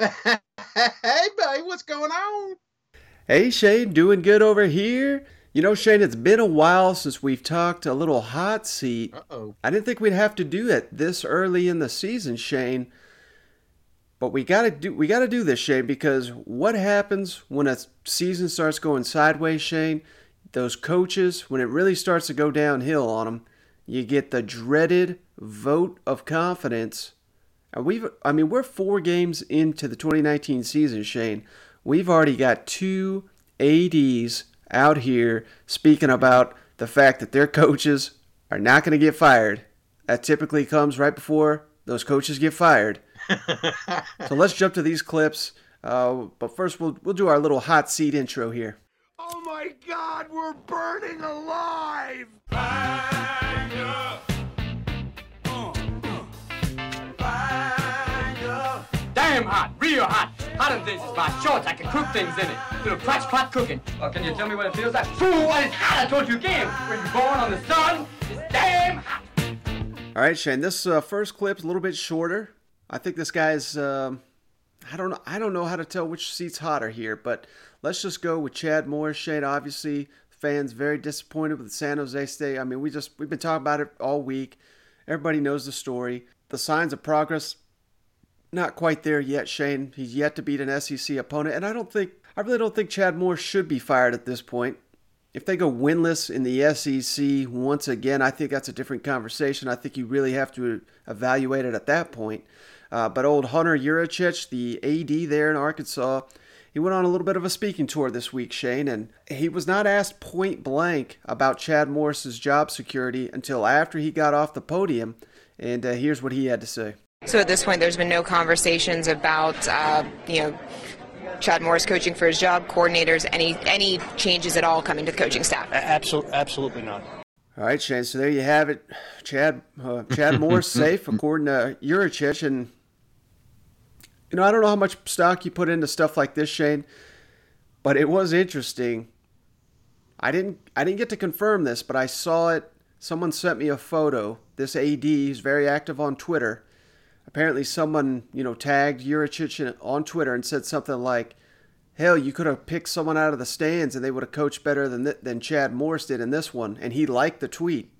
hey, buddy, what's going on? Hey, Shane, doing good over here. You know, Shane, it's been a while since we've talked a little hot seat. Uh-oh. I didn't think we'd have to do it this early in the season, Shane. But we gotta do we gotta do this, Shane, because what happens when a season starts going sideways, Shane? Those coaches, when it really starts to go downhill on them, you get the dreaded vote of confidence we've, I mean, we're four games into the 2019 season, Shane. We've already got two ADs out here speaking about the fact that their coaches are not going to get fired. That typically comes right before those coaches get fired. so let's jump to these clips. Uh, but first, we'll we'll do our little hot seat intro here. Oh my God, we're burning alive! Damn hot, real hot. Hot in this is my shorts. I can cook things in it. Little crotch pot cooking. Well, can you tell me what it feels like? Fool, what is hot? I told you again. When you're born on the sun, it's damn hot. All right, Shane. This uh, first clip's a little bit shorter. I think this guy's. Uh, I don't know. I don't know how to tell which seat's hotter here, but let's just go with Chad Morris. Shane, obviously, fans very disappointed with the San Jose State. I mean, we just we've been talking about it all week. Everybody knows the story. The signs of progress not quite there yet, Shane. He's yet to beat an SEC opponent, and I don't think I really don't think Chad Moore should be fired at this point. If they go winless in the SEC once again, I think that's a different conversation. I think you really have to evaluate it at that point. Uh, but old Hunter Yurachek, the AD there in Arkansas, he went on a little bit of a speaking tour this week, Shane, and he was not asked point blank about Chad Morris's job security until after he got off the podium. And uh, here's what he had to say. So at this point, there's been no conversations about, uh, you know, Chad Morris coaching for his job, coordinators, any any changes at all coming to the coaching staff? Absolutely, absolutely not. All right, Shane. So there you have it. Chad uh, Chad Morris safe according to Yurachek, and you know I don't know how much stock you put into stuff like this, Shane, but it was interesting. I didn't I didn't get to confirm this, but I saw it. Someone sent me a photo. This AD is very active on Twitter apparently someone you know tagged Yurachek on Twitter and said something like, "Hell, you could have picked someone out of the stands and they would have coached better than th- than Chad Morris did in this one." And he liked the tweet.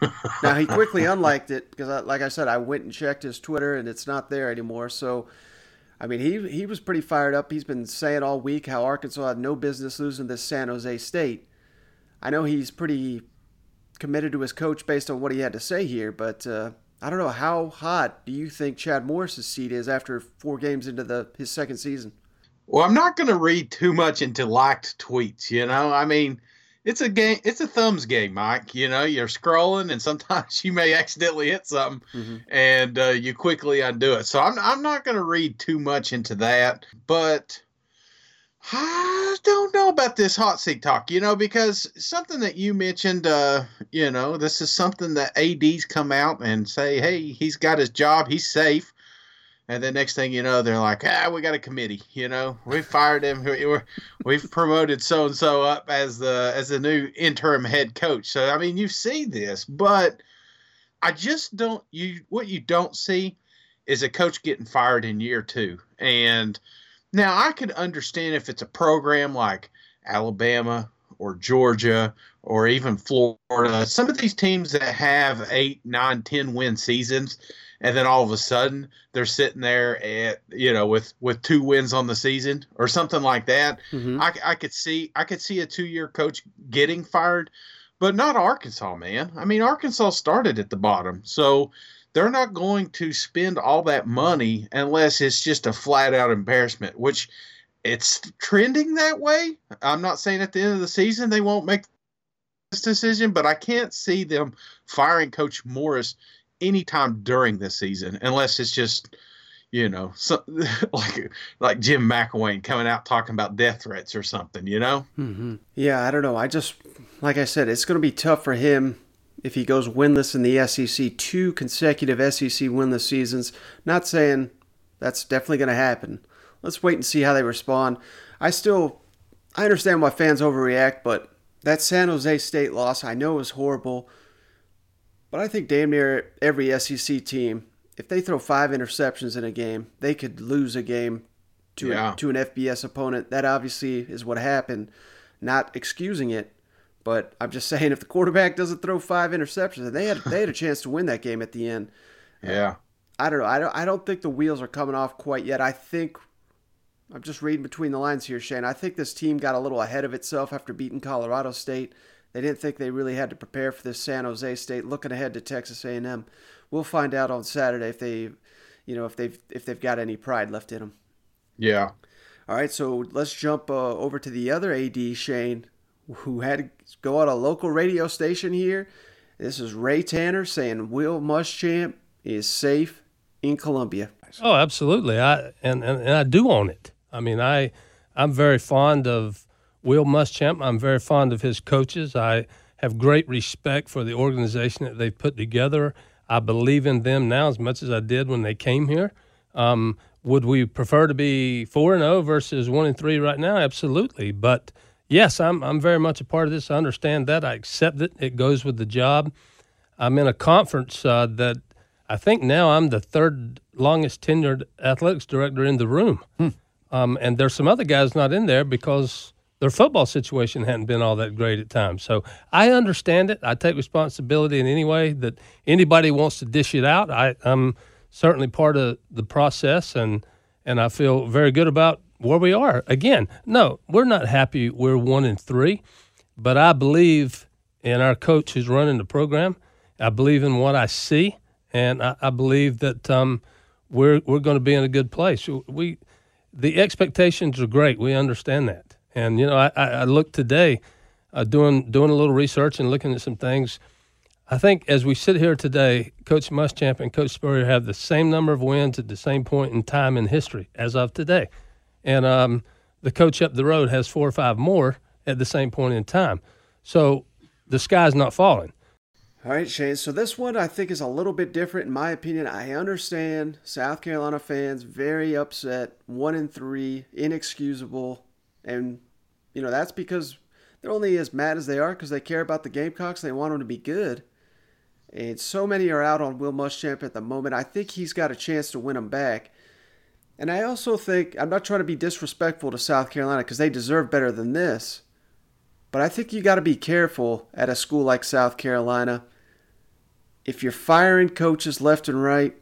now he quickly unliked it because, I, like I said, I went and checked his Twitter and it's not there anymore. So, I mean, he he was pretty fired up. He's been saying all week how Arkansas had no business losing this San Jose State. I know he's pretty committed to his coach based on what he had to say here, but. Uh, I don't know how hot do you think Chad Morris's seat is after four games into the his second season? Well, I'm not going to read too much into liked tweets. You know, I mean, it's a game. It's a thumbs game, Mike. You know, you're scrolling, and sometimes you may accidentally hit something, mm-hmm. and uh, you quickly undo it. So I'm I'm not going to read too much into that, but I don't know about this hot seat talk, you know, because something that you mentioned, uh, you know, this is something that ADs come out and say, hey, he's got his job, he's safe. and then next thing you know, they're like, ah, we got a committee. You know, we fired him. We, we've promoted so and so up as the as the new interim head coach. So I mean, you see this, but I just don't. You what you don't see is a coach getting fired in year two. And now I could understand if it's a program like Alabama or Georgia or even Florida, some of these teams that have eight, nine, ten win seasons and then all of a sudden they're sitting there at you know with with two wins on the season or something like that. Mm-hmm. I, I could see I could see a two year coach getting fired, but not Arkansas, man. I mean Arkansas started at the bottom, so they're not going to spend all that money unless it's just a flat out embarrassment, which it's trending that way. I'm not saying at the end of the season they won't make this decision, but I can't see them firing Coach Morris anytime during this season, unless it's just you know, so, like like Jim McElwain coming out talking about death threats or something, you know? Mm-hmm. Yeah, I don't know. I just, like I said, it's going to be tough for him if he goes winless in the SEC, two consecutive SEC winless seasons. Not saying that's definitely going to happen. Let's wait and see how they respond. I still, I understand why fans overreact, but that San Jose State loss I know is horrible. But I think damn near every SEC team, if they throw five interceptions in a game, they could lose a game to, yeah. a, to an FBS opponent. That obviously is what happened. Not excusing it, but I'm just saying if the quarterback doesn't throw five interceptions, and they had they had a chance to win that game at the end. Yeah. I don't know. I don't. I don't think the wheels are coming off quite yet. I think I'm just reading between the lines here, Shane. I think this team got a little ahead of itself after beating Colorado State. They didn't think they really had to prepare for this San Jose State. Looking ahead to Texas A&M, we'll find out on Saturday if they, you know, if they've if they've got any pride left in them. Yeah. All right, so let's jump uh, over to the other AD, Shane, who had to go on a local radio station here. This is Ray Tanner saying Will Muschamp is safe in Columbia. Oh, absolutely. I and, and, and I do own it. I mean, I I'm very fond of Will Muschamp. I'm very fond of his coaches. I have great respect for the organization that they've put together. I believe in them now as much as I did when they came here. Um, would we prefer to be four and zero oh versus one and three right now? Absolutely, but yes, I'm I'm very much a part of this. I understand that. I accept it. It goes with the job. I'm in a conference uh, that I think now I'm the third longest tenured athletics director in the room, hmm. um, and there's some other guys not in there because their football situation hadn't been all that great at times. So I understand it. I take responsibility in any way that anybody wants to dish it out. I, am certainly part of the process, and and I feel very good about where we are. Again, no, we're not happy. We're one and three, but I believe in our coach who's running the program. I believe in what I see, and I, I believe that um, we're we're going to be in a good place. We the expectations are great. We understand that and you know, I, I looked today, uh, doing doing a little research and looking at some things. I think as we sit here today, Coach Muschamp and Coach Spurrier have the same number of wins at the same point in time in history as of today, and um, the coach up the road has four or five more at the same point in time. So the sky's not falling. All right, Shane. So this one I think is a little bit different in my opinion. I understand South Carolina fans very upset, one in three, inexcusable, and you know, that's because they're only as mad as they are because they care about the Gamecocks. They want them to be good. And so many are out on Will Muschamp at the moment. I think he's got a chance to win them back. And I also think, I'm not trying to be disrespectful to South Carolina because they deserve better than this. But I think you got to be careful at a school like South Carolina. If you're firing coaches left and right,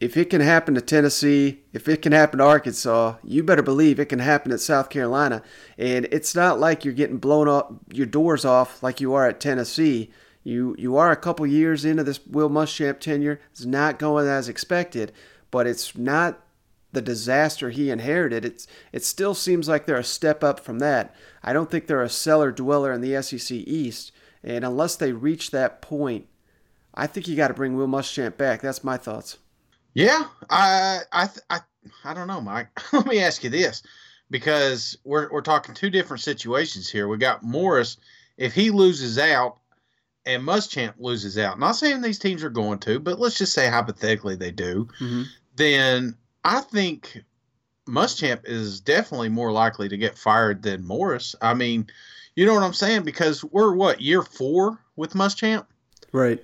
if it can happen to Tennessee, if it can happen to Arkansas, you better believe it can happen at South Carolina. And it's not like you're getting blown up your doors off like you are at Tennessee. You you are a couple years into this Will Muschamp tenure. It's not going as expected, but it's not the disaster he inherited. It's it still seems like they're a step up from that. I don't think they're a cellar dweller in the SEC East, and unless they reach that point, I think you got to bring Will Muschamp back. That's my thoughts. Yeah, I I I I don't know, Mike. Let me ask you this, because we're we're talking two different situations here. We got Morris. If he loses out, and Muschamp loses out, not saying these teams are going to, but let's just say hypothetically they do, mm-hmm. then I think Muschamp is definitely more likely to get fired than Morris. I mean, you know what I'm saying? Because we're what year four with Muschamp, right?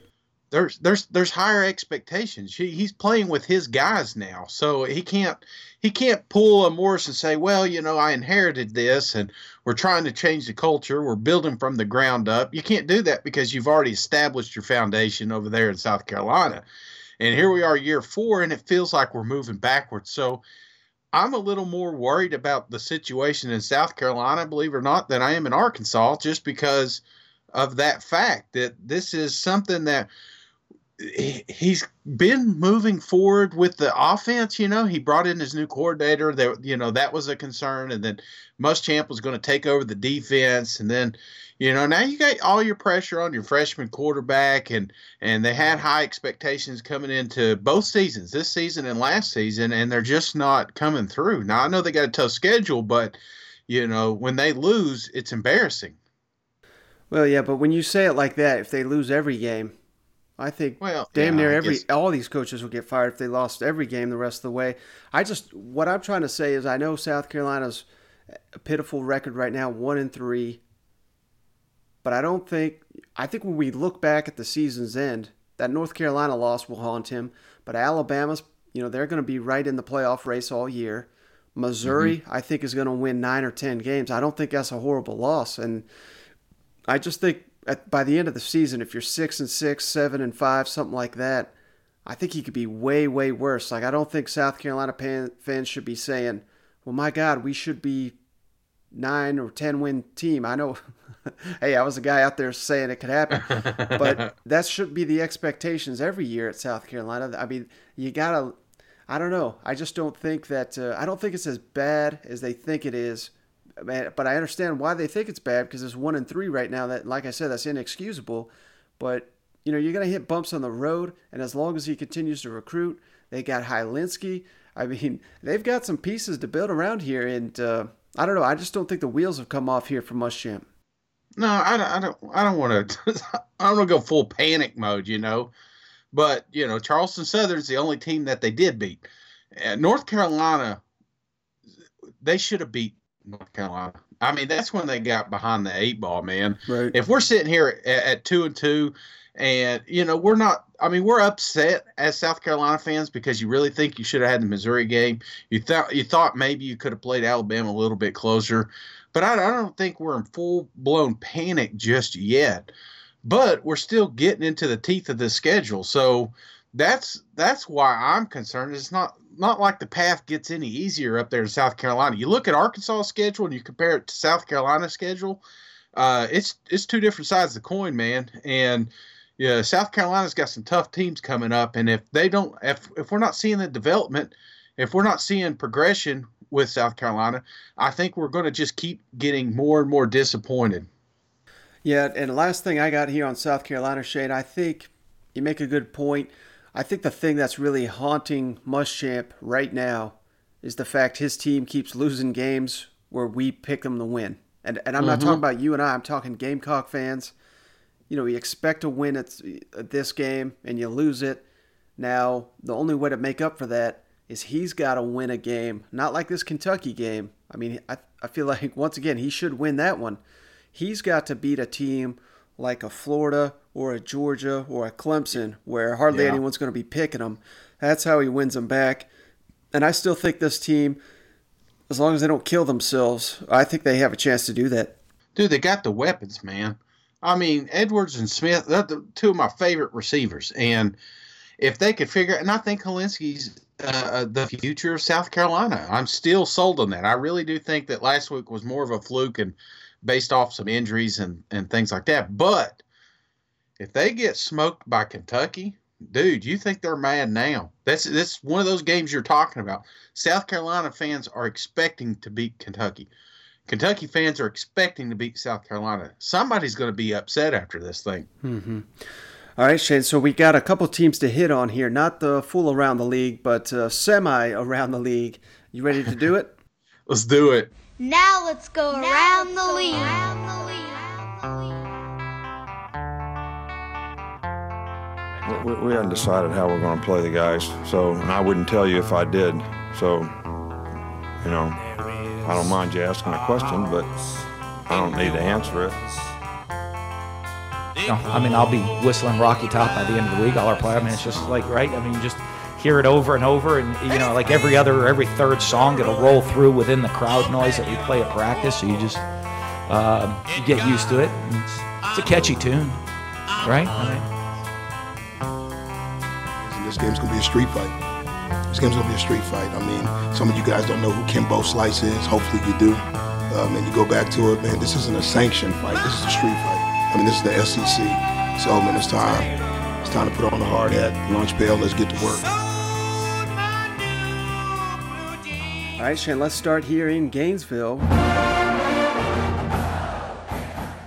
There's there's there's higher expectations. He, he's playing with his guys now, so he can't he can't pull a Morris and say, well, you know, I inherited this, and we're trying to change the culture. We're building from the ground up. You can't do that because you've already established your foundation over there in South Carolina. And here we are, year four, and it feels like we're moving backwards. So I'm a little more worried about the situation in South Carolina, believe it or not, than I am in Arkansas, just because of that fact that this is something that he's been moving forward with the offense. You know, he brought in his new coordinator. That you know that was a concern, and then Muschamp was going to take over the defense, and then you know now you got all your pressure on your freshman quarterback, and and they had high expectations coming into both seasons, this season and last season, and they're just not coming through. Now I know they got a tough schedule, but you know when they lose, it's embarrassing. Well, yeah, but when you say it like that, if they lose every game, I think well, damn yeah, near every all these coaches would get fired if they lost every game the rest of the way. I just what I'm trying to say is I know South Carolina's a pitiful record right now, one and three. But I don't think I think when we look back at the season's end, that North Carolina loss will haunt him. But Alabama's, you know, they're going to be right in the playoff race all year. Missouri, mm-hmm. I think, is going to win nine or ten games. I don't think that's a horrible loss, and I just think at, by the end of the season, if you're six and six, seven and five, something like that, I think he could be way, way worse. Like I don't think South Carolina pan, fans should be saying, "Well, my God, we should be nine or ten win team." I know, hey, I was a guy out there saying it could happen, but that should be the expectations every year at South Carolina. I mean, you gotta. I don't know. I just don't think that. Uh, I don't think it's as bad as they think it is but I understand why they think it's bad because it's one and three right now. That, like I said, that's inexcusable. But you know, you're gonna hit bumps on the road, and as long as he continues to recruit, they got Hilinski. I mean, they've got some pieces to build around here, and uh, I don't know. I just don't think the wheels have come off here for Muschamp. No, I don't. I don't. I don't want to. I don't want to go full panic mode, you know. But you know, Charleston Southern's the only team that they did beat. North Carolina, they should have beat North Carolina. I mean, that's when they got behind the eight ball, man. Right. If we're sitting here at, at two and two, and you know we're not. I mean, we're upset as South Carolina fans because you really think you should have had the Missouri game. You thought you thought maybe you could have played Alabama a little bit closer, but I, I don't think we're in full blown panic just yet. But we're still getting into the teeth of the schedule, so that's that's why I'm concerned. It's not not like the path gets any easier up there in South Carolina. You look at Arkansas' schedule and you compare it to South Carolina's schedule. Uh, it's it's two different sides of the coin, man. And yeah, South Carolina's got some tough teams coming up, and if they don't, if if we're not seeing the development, if we're not seeing progression with South Carolina, I think we're going to just keep getting more and more disappointed. Yeah, and last thing I got here on South Carolina, Shane, I think you make a good point. I think the thing that's really haunting Muschamp right now is the fact his team keeps losing games where we pick them to win. And and I'm not Mhm. talking about you and I. I'm talking Gamecock fans. You know, you expect to win at, at this game and you lose it. Now, the only way to make up for that is he's got to win a game, not like this Kentucky game. I mean, I, I feel like once again he should win that one. He's got to beat a team like a Florida or a Georgia or a Clemson where hardly Yeah. anyone's going to be picking them. That's how he wins them back. And I still think this team, as long as they don't kill themselves, I think they have a chance to do that. Dude, they got the weapons, man. I mean, Edwards and Smith, they're the two of my favorite receivers. And if they could figure and I think Hilinski's uh, the future of South Carolina. I'm still sold on that. I really do think that last week was more of a fluke and based off some injuries and, and things like that. But if they get smoked by Kentucky, dude, you think they're mad now. That's that's one of those games you're talking about. South Carolina fans are expecting to beat Kentucky. Kentucky fans are expecting to beat South Carolina. Somebody's going to be upset after this thing. Mm-hmm. All right, Shane. So we got a couple teams to hit on here. Not the full around the league, but uh, semi around the league. You ready to do it? Let's do it. Now let's go around the league. We, we hadn't decided how we're going to play the guys, so and I wouldn't tell you if I did. So, you know, I don't mind you asking a question, but I don't need to answer it. No, I mean, I'll be whistling Rocky Top by the end of the week. All our play. I mean, it's just like right. I mean, just hear it over and over, and you know, like every other or every third song, it'll roll through within the crowd noise that we play at practice. So you just um, you get used to it. It's, it's, a catchy tune, right? I mean, this game's gonna be a street fight. This game's gonna be a street fight. I mean, some of you guys don't know who Kimbo Slice is. Hopefully you do. Um, and you go back to it, man. This isn't a sanctioned fight. This is a street fight. I mean, this is the SEC. So, man, it's time. It's time to put on the hard hat, launch bail. Let's get to work. All right, Shane, let's start here in Gainesville.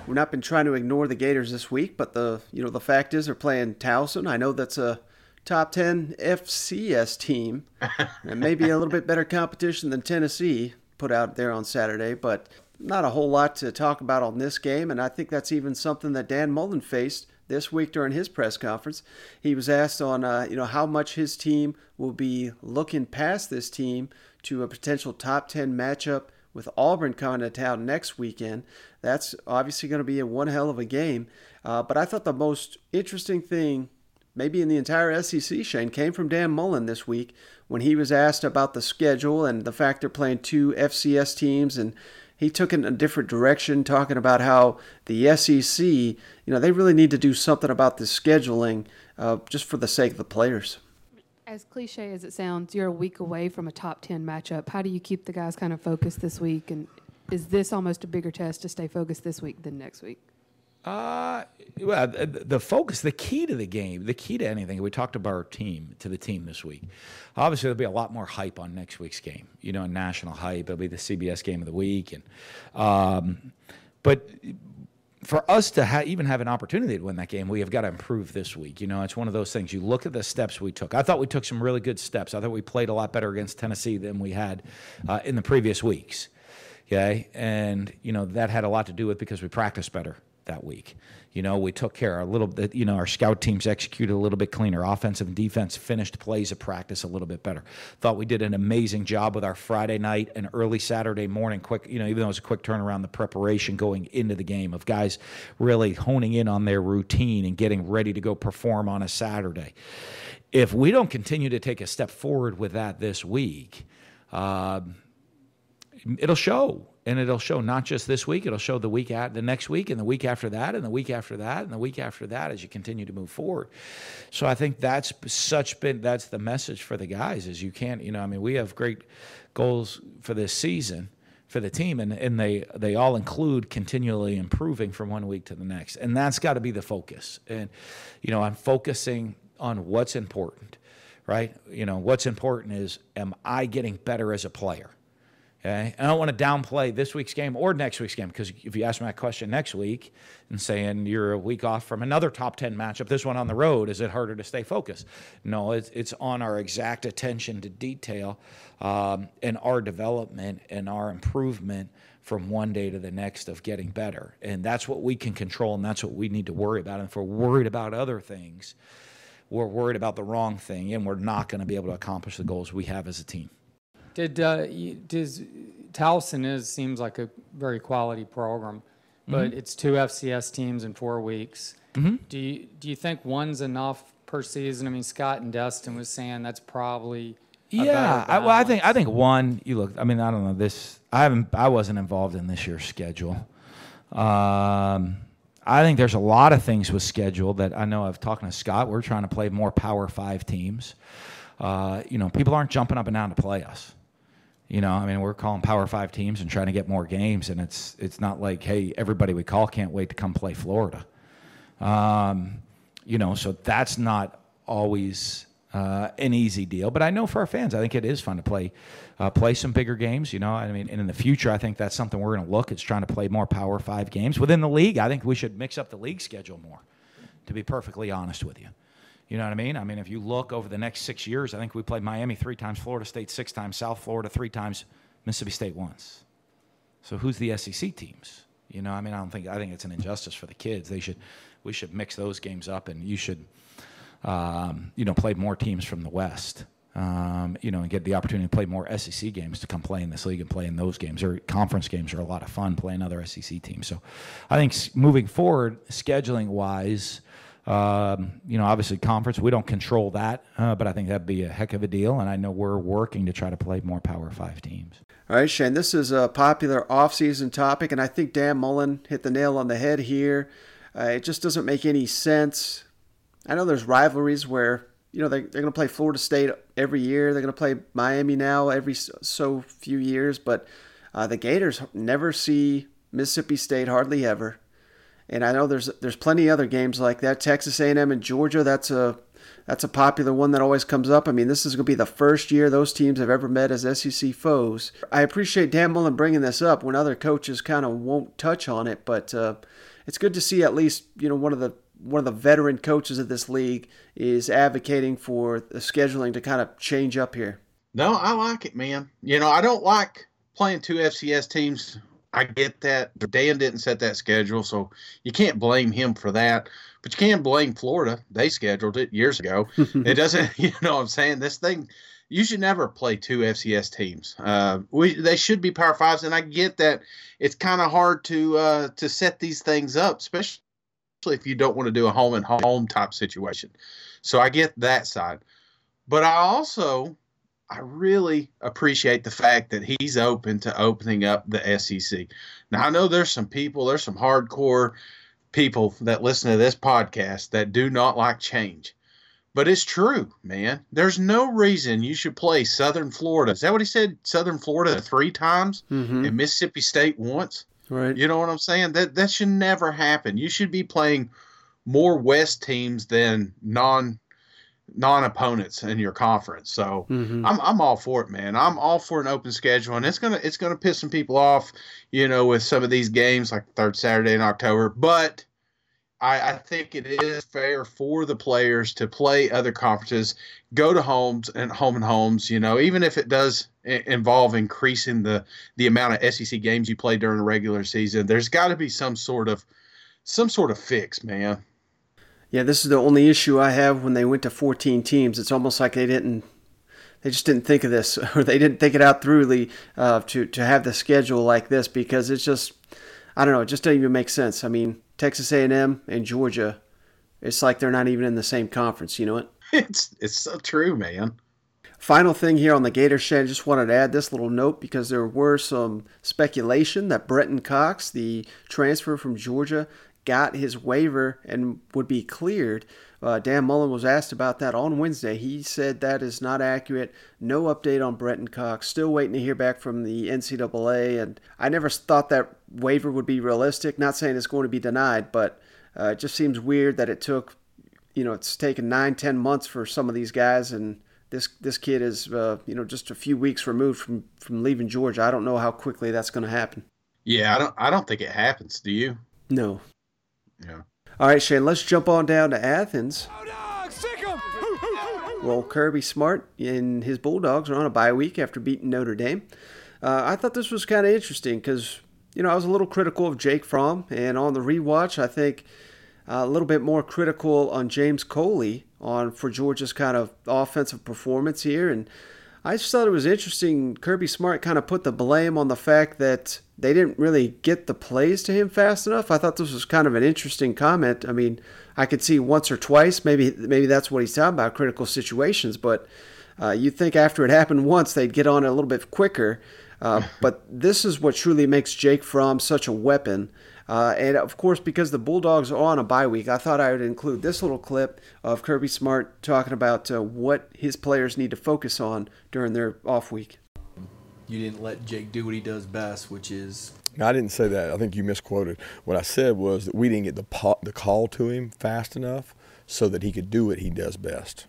We've not been trying to ignore the Gators this week, but the you know the fact is they're playing Towson. I know that's a top 10 FCS team and maybe a little bit better competition than Tennessee put out there on Saturday, but not a whole lot to talk about on this game, and I think that's even something that Dan Mullen faced this week during his press conference. He was asked on, uh, you know, how much his team will be looking past this team to a potential top 10 matchup with Auburn coming to town next weekend. That's obviously going to be a one hell of a game. Uh, but I thought the most interesting thing, maybe in the entire SEC, Shane, came from Dan Mullen this week when he was asked about the schedule and the fact they're playing two FCS teams and he took it in a different direction, talking about how the SEC, you know, they really need to do something about the scheduling uh, just for the sake of the players. As cliche as it sounds, you're a week away from a top 10 matchup. How do you keep the guys kind of focused this week? And is this almost a bigger test to stay focused this week than next week? Uh, well, the focus, the key to the game, the key to anything. We talked about our team to the team this week. Obviously, there'll be a lot more hype on next week's game. You know, national hype. It'll be the CBS game of the week, and um, but for us to ha- even have an opportunity to win that game, we have got to improve this week. You know, it's one of those things. You look at the steps we took. I thought we took some really good steps. I thought we played a lot better against Tennessee than we had uh, in the previous weeks. Okay, and you know that had a lot to do with because we practiced better that week. You know, we took care a little bit, you know, our scout teams executed a little bit cleaner. Offensive and defense finished plays of practice a little bit better. Thought we did an amazing job with our Friday night and early Saturday morning quick, you know, even though it was a quick turnaround, the preparation going into the game of guys really honing in on their routine and getting ready to go perform on a Saturday. If we don't continue to take a step forward with that this week, uh, it'll show and it'll show not just this week it'll show the week at the next week and the week after that and the week after that and the week after that as you continue to move forward. So i think that's such been that's the message for the guys is you can't you know i mean we have great goals for this season for the team and, and they they all include continually improving from one week to the next. And that's got to be the focus. And you know i'm focusing on what's important right? You know what's important is am i getting better as a player Okay? I don't want to downplay this week's game or next week's game because if you ask me that question next week and saying you're a week off from another top 10 matchup, this one on the road, is it harder to stay focused? No, it's, it's on our exact attention to detail um, and our development and our improvement from one day to the next of getting better. And that's what we can control and that's what we need to worry about. And if we're worried about other things, we're worried about the wrong thing and we're not going to be able to accomplish the goals we have as a team. Did uh, does Towson is seems like a very quality program, but mm-hmm. it's two FCS teams in four weeks. Mm-hmm. Do you do you think one's enough per season? I mean, Scott and Dustin was saying that's probably yeah. I, well, I think I think one. You look. I mean, I don't know this. I haven't. I wasn't involved in this year's schedule. Um, I think there's a lot of things with schedule that I know. I've talking to Scott. We're trying to play more Power Five teams. Uh, you know, people aren't jumping up and down to play us. You know, I mean, we're calling Power Five teams and trying to get more games, and it's it's not like, hey, everybody we call can't wait to come play Florida. Um, you know, so that's not always uh, an easy deal. But I know for our fans, I think it is fun to play uh, play some bigger games. You know, I mean, and in the future, I think that's something we're going to look. It's trying to play more Power Five games within the league. I think we should mix up the league schedule more. To be perfectly honest with you. You know what I mean? I mean, if you look over the next six years, I think we played Miami three times, Florida State six times, South Florida three times, Mississippi State once. So who's the SEC teams? You know, I mean, I don't think I think it's an injustice for the kids. They should, we should mix those games up, and you should, um, you know, play more teams from the West. um, you know, and get the opportunity to play more SEC games to come play in this league and play in those games. Or conference games are a lot of fun playing other SEC teams. So I think moving forward, scheduling wise, um, you know, obviously conference, we don't control that, uh, but I think that'd be a heck of a deal. And I know we're working to try to play more Power Five teams. All right, Shane, this is a popular offseason topic, and I think Dan Mullen hit the nail on the head here. Uh, it just doesn't make any sense. I know there's rivalries where you know, they, they're going to play Florida State every year. They're going to play Miami now every so few years. But uh, the Gators never see Mississippi State hardly ever. And I know there's there's plenty of other games like that. Texas A&M and Georgia. That's a that's a popular one that always comes up. I mean, this is going to be the first year those teams have ever met as SEC foes. I appreciate Dan Mullen bringing this up when other coaches kind of won't touch on it, but uh, it's good to see at least you know one of the one of the veteran coaches of this league is advocating for the scheduling to kind of change up here. No, I like it, man. You know, I don't like playing two FCS teams. I get that. Dan didn't set that schedule, so you can't blame him for that. But you can blame Florida. They scheduled it years ago. it doesn't, you know what I'm saying? This thing, you should never play two FCS teams. Uh, we They should be Power Fives, and I get that it's kind of hard to uh, to set these things up, especially if you don't want to do a home and home type situation. So I get that side. But I also I really appreciate the fact that he's open to opening up the SEC. Now I know there's some people, there's some hardcore people that listen to this podcast that do not like change. But it's true, man. There's no reason you should play Southern Florida. Is that what he said? Southern Florida three times mm-hmm. and Mississippi State once? Right. You know what I'm saying? That that should never happen. You should be playing more West teams than non non opponents in your conference. So mm-hmm. I'm I'm all for it, man. I'm all for an open schedule, and it's gonna it's gonna piss some people off, you know, with some of these games like third Saturday in October. But I, I think it is fair for the players to play other conferences, go to homes and home and homes. You know, even if it does involve increasing the the amount of SEC games you play during the regular season, there's got to be some sort of some sort of fix, man. Yeah, this is the only issue I have when they went to 14 teams. It's almost like they didn't they just didn't think of this or they didn't think it out thoroughly uh, to to have the schedule like this because it's just I don't know, it just doesn't even make sense. I mean, Texas A&M and Georgia, it's like they're not even in the same conference. You know what? It's it's so true, man. Final thing here on the Gator Shed, I just wanted to add this little note because there were some speculation that Brenton Cox, the transfer from Georgia, got his waiver and would be cleared. Uh, Dan Mullen was asked about that on Wednesday. He said that is not accurate. No update on Brenton Cox. Still waiting to hear back from the NCAA. And I never thought that waiver would be realistic. Not saying it's going to be denied, but uh, it just seems weird that it took, you know, it's taken nine, ten months for some of these guys. And this this kid is, uh, you know, just a few weeks removed from, from leaving Georgia. I don't know how quickly that's going to happen. Yeah, I don't. I don't think it happens. Do you? No. Yeah. All right, Shane, let's jump on down to Athens. Well, Kirby Smart and his Bulldogs are on a bye week after beating Notre Dame. Uh, I thought this was kind of interesting because, you know, I was a little critical of Jake Fromm, and on the rewatch, I think uh, a little bit more critical on James Coley on for Georgia's kind of offensive performance here. And I just thought it was interesting. Kirby Smart kind of put the blame on the fact that they didn't really get the plays to him fast enough. I thought this was kind of an interesting comment. I mean, I could see once or twice, maybe maybe that's what he's talking about, critical situations. But uh, you'd think after it happened once, they'd get on it a little bit quicker. Uh, but this is what truly makes Jake Fromm such a weapon. Uh, and of course, because the Bulldogs are on a bye week, I thought I would include this little clip of Kirby Smart talking about uh, what his players need to focus on during their off week. You didn't let Jake do what he does best, which is. No, I didn't say that. I think you misquoted. What I said was that we didn't get the the call to him fast enough so that he could do what he does best.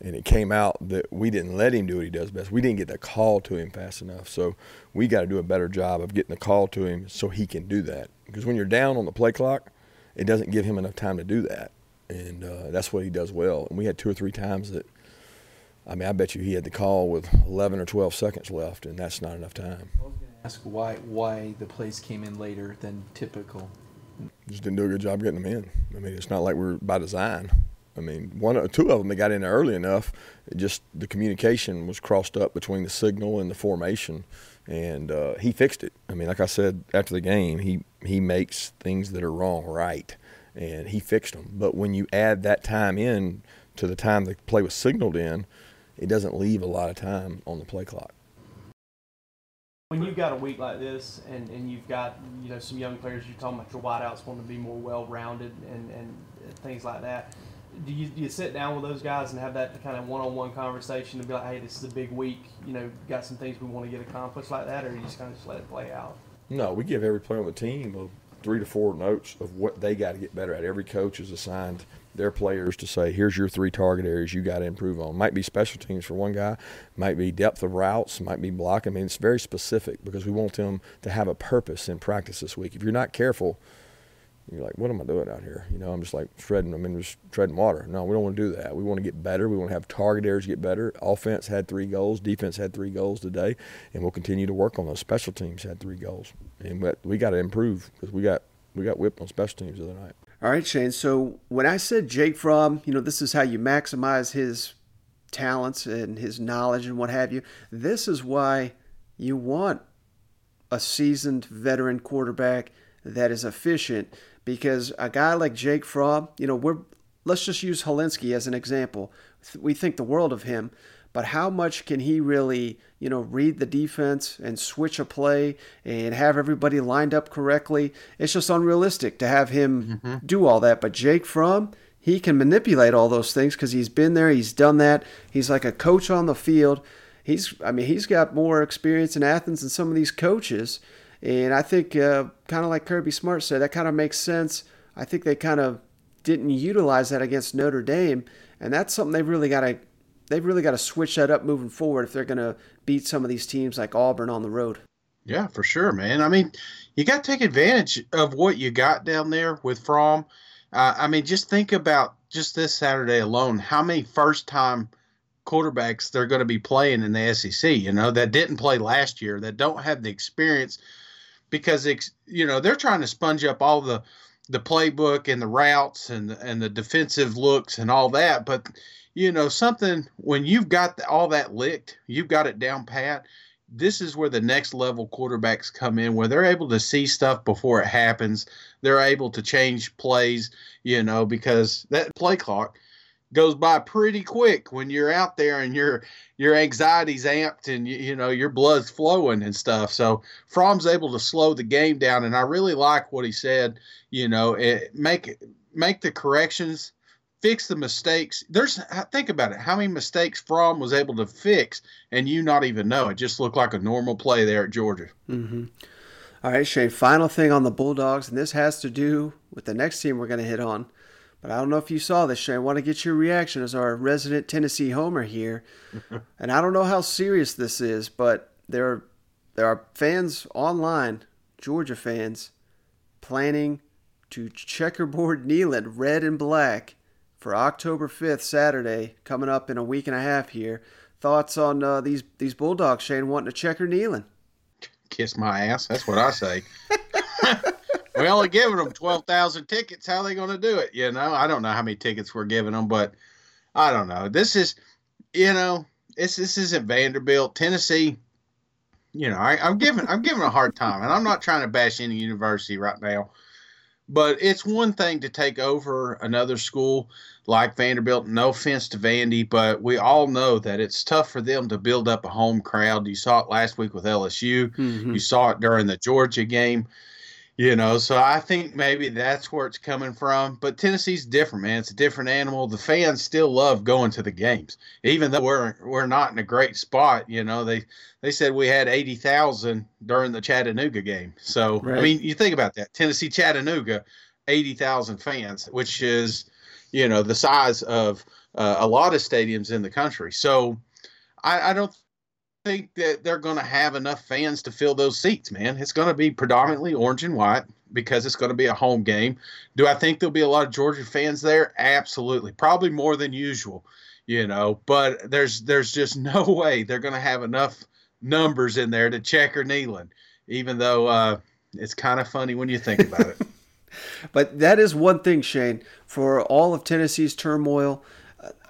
And it came out that we didn't let him do what he does best. We didn't get the call to him fast enough. So we got to do a better job of getting the call to him so he can do that. Because when you're down on the play clock, it doesn't give him enough time to do that. And uh, that's what he does well. And we had two or three times that, I mean, I bet you he had the call with 11 or 12 seconds left, and that's not enough time. I was going to ask why why the plays came in later than typical. Just didn't do a good job getting them in. I mean, it's not like we're by design. I mean, one, or two of them they got in there early enough. Just the communication was crossed up between the signal and the formation, and uh, he fixed it. I mean, like I said after the game, he he makes things that are wrong right, and he fixed them. But when you add that time in to the time the play was signaled in, it doesn't leave a lot of time on the play clock. When you've got a week like this, and, and you've got you know some young players, you're talking about your wideouts want to be more well-rounded and, and things like that. Do you, do you sit down with those guys and have that kind of one-on-one conversation and be like, hey, this is a big week, you know, got some things we want to get accomplished like that, or you just kind of just let it play out? No, we give every player on the team three to four notes of what they got to get better at. Every coach is assigned their players to say, here's your three target areas you got to improve on. Might be special teams for one guy, might be depth of routes, might be blocking. I mean, it's very specific because we want them to have a purpose in practice this week. If you're not careful, you're like, what am I doing out here? You know, I'm just like treading. I mean, just treading water. No, we don't want to do that. We want to get better. We want to have target areas get better. Offense had three goals. Defense had three goals today, and we'll continue to work on those. Special teams had three goals, and we, we got to improve because we got we got whipped on special teams the other night. All right, Shane. So when I said Jake Fromm, you know, this is how you maximize his talents and his knowledge and what have you. This is why you want a seasoned veteran quarterback that is efficient because a guy like Jake Fromm, you know, we're let's just use Hilinski as an example. We think the world of him, but how much can he really, you know, read the defense and switch a play and have everybody lined up correctly? It's just unrealistic to have him mm-hmm. do all that. But Jake Fromm, he can manipulate all those things because he's been there, he's done that. He's like a coach on the field. He's, I mean, he's got more experience in Athens than some of these coaches. And I think, uh, kind of like Kirby Smart said, that kind of makes sense. I think they kind of didn't utilize that against Notre Dame, and that's something they've really got to they've really got to switch that up moving forward if they're going to beat some of these teams like Auburn on the road. Yeah, for sure, man. I mean, you got to take advantage of what you got down there with Fromm. Uh, I mean, just think about just this Saturday alone, how many first time quarterbacks they're going to be playing in the SEC, you know, that didn't play last year, that don't have the experience because, it's, you know, they're trying to sponge up all the, the playbook and the routes and, and the defensive looks and all that. But, you know, something when you've got all that licked, you've got it down pat. This is where the next level quarterbacks come in, where they're able to see stuff before it happens. They're able to change plays, you know, because that play clock goes by pretty quick when you're out there and your your anxiety's amped and you, you know your blood's flowing and stuff. So Fromm's able to slow the game down, and I really like what he said. You know, it, make make the corrections fix the mistakes. There's think about it. How many mistakes Fromm was able to fix, and you not even know? It just looked like a normal play there at Georgia. Mm-hmm. All right, Shane. Final thing on the Bulldogs, and this has to do with the next team we're going to hit on. But I don't know if you saw this, Shane. I want to get your reaction as our resident Tennessee homer here. and I don't know how serious this is, but there are, there are fans online, Georgia fans, planning to checkerboard Neyland red and black for October 5th, Saturday, coming up in a week and a half here. Thoughts on uh, these these Bulldogs, Shane, wanting to checker Neyland? Kiss my ass. That's what I say. we only giving them 12,000 tickets. How are they going to do it? You know, I don't know how many tickets we're giving them, but I don't know. This is, you know, this, this isn't Vanderbilt. Tennessee, you know, I, I'm giving I'm giving a hard time, and I'm not trying to bash any university right now, but it's one thing to take over another school like Vanderbilt. No offense to Vandy, but we all know that it's tough for them to build up a home crowd. You saw it last week with LSU. Mm-hmm. You saw it during the Georgia game. You know, so I think maybe that's where it's coming from. But Tennessee's different, man. It's a different animal. The fans still love going to the games, even though we're we're not in a great spot. You know, they they said we had eighty thousand during the Chattanooga game. So right. I mean, you think about that. Tennessee Chattanooga, eighty thousand fans, which is you know, the size of uh, a lot of stadiums in the country. So I, I don't think that they're going to have enough fans to fill those seats, man. It's going to be predominantly orange and white because it's going to be a home game. Do I think there'll be a lot of Georgia fans there? Absolutely. Probably more than usual, you know, but there's there's just no way they're going to have enough numbers in there to check or Neyland, even though uh, it's kind of funny when you think about it. But that is one thing, Shane. For all of Tennessee's turmoil,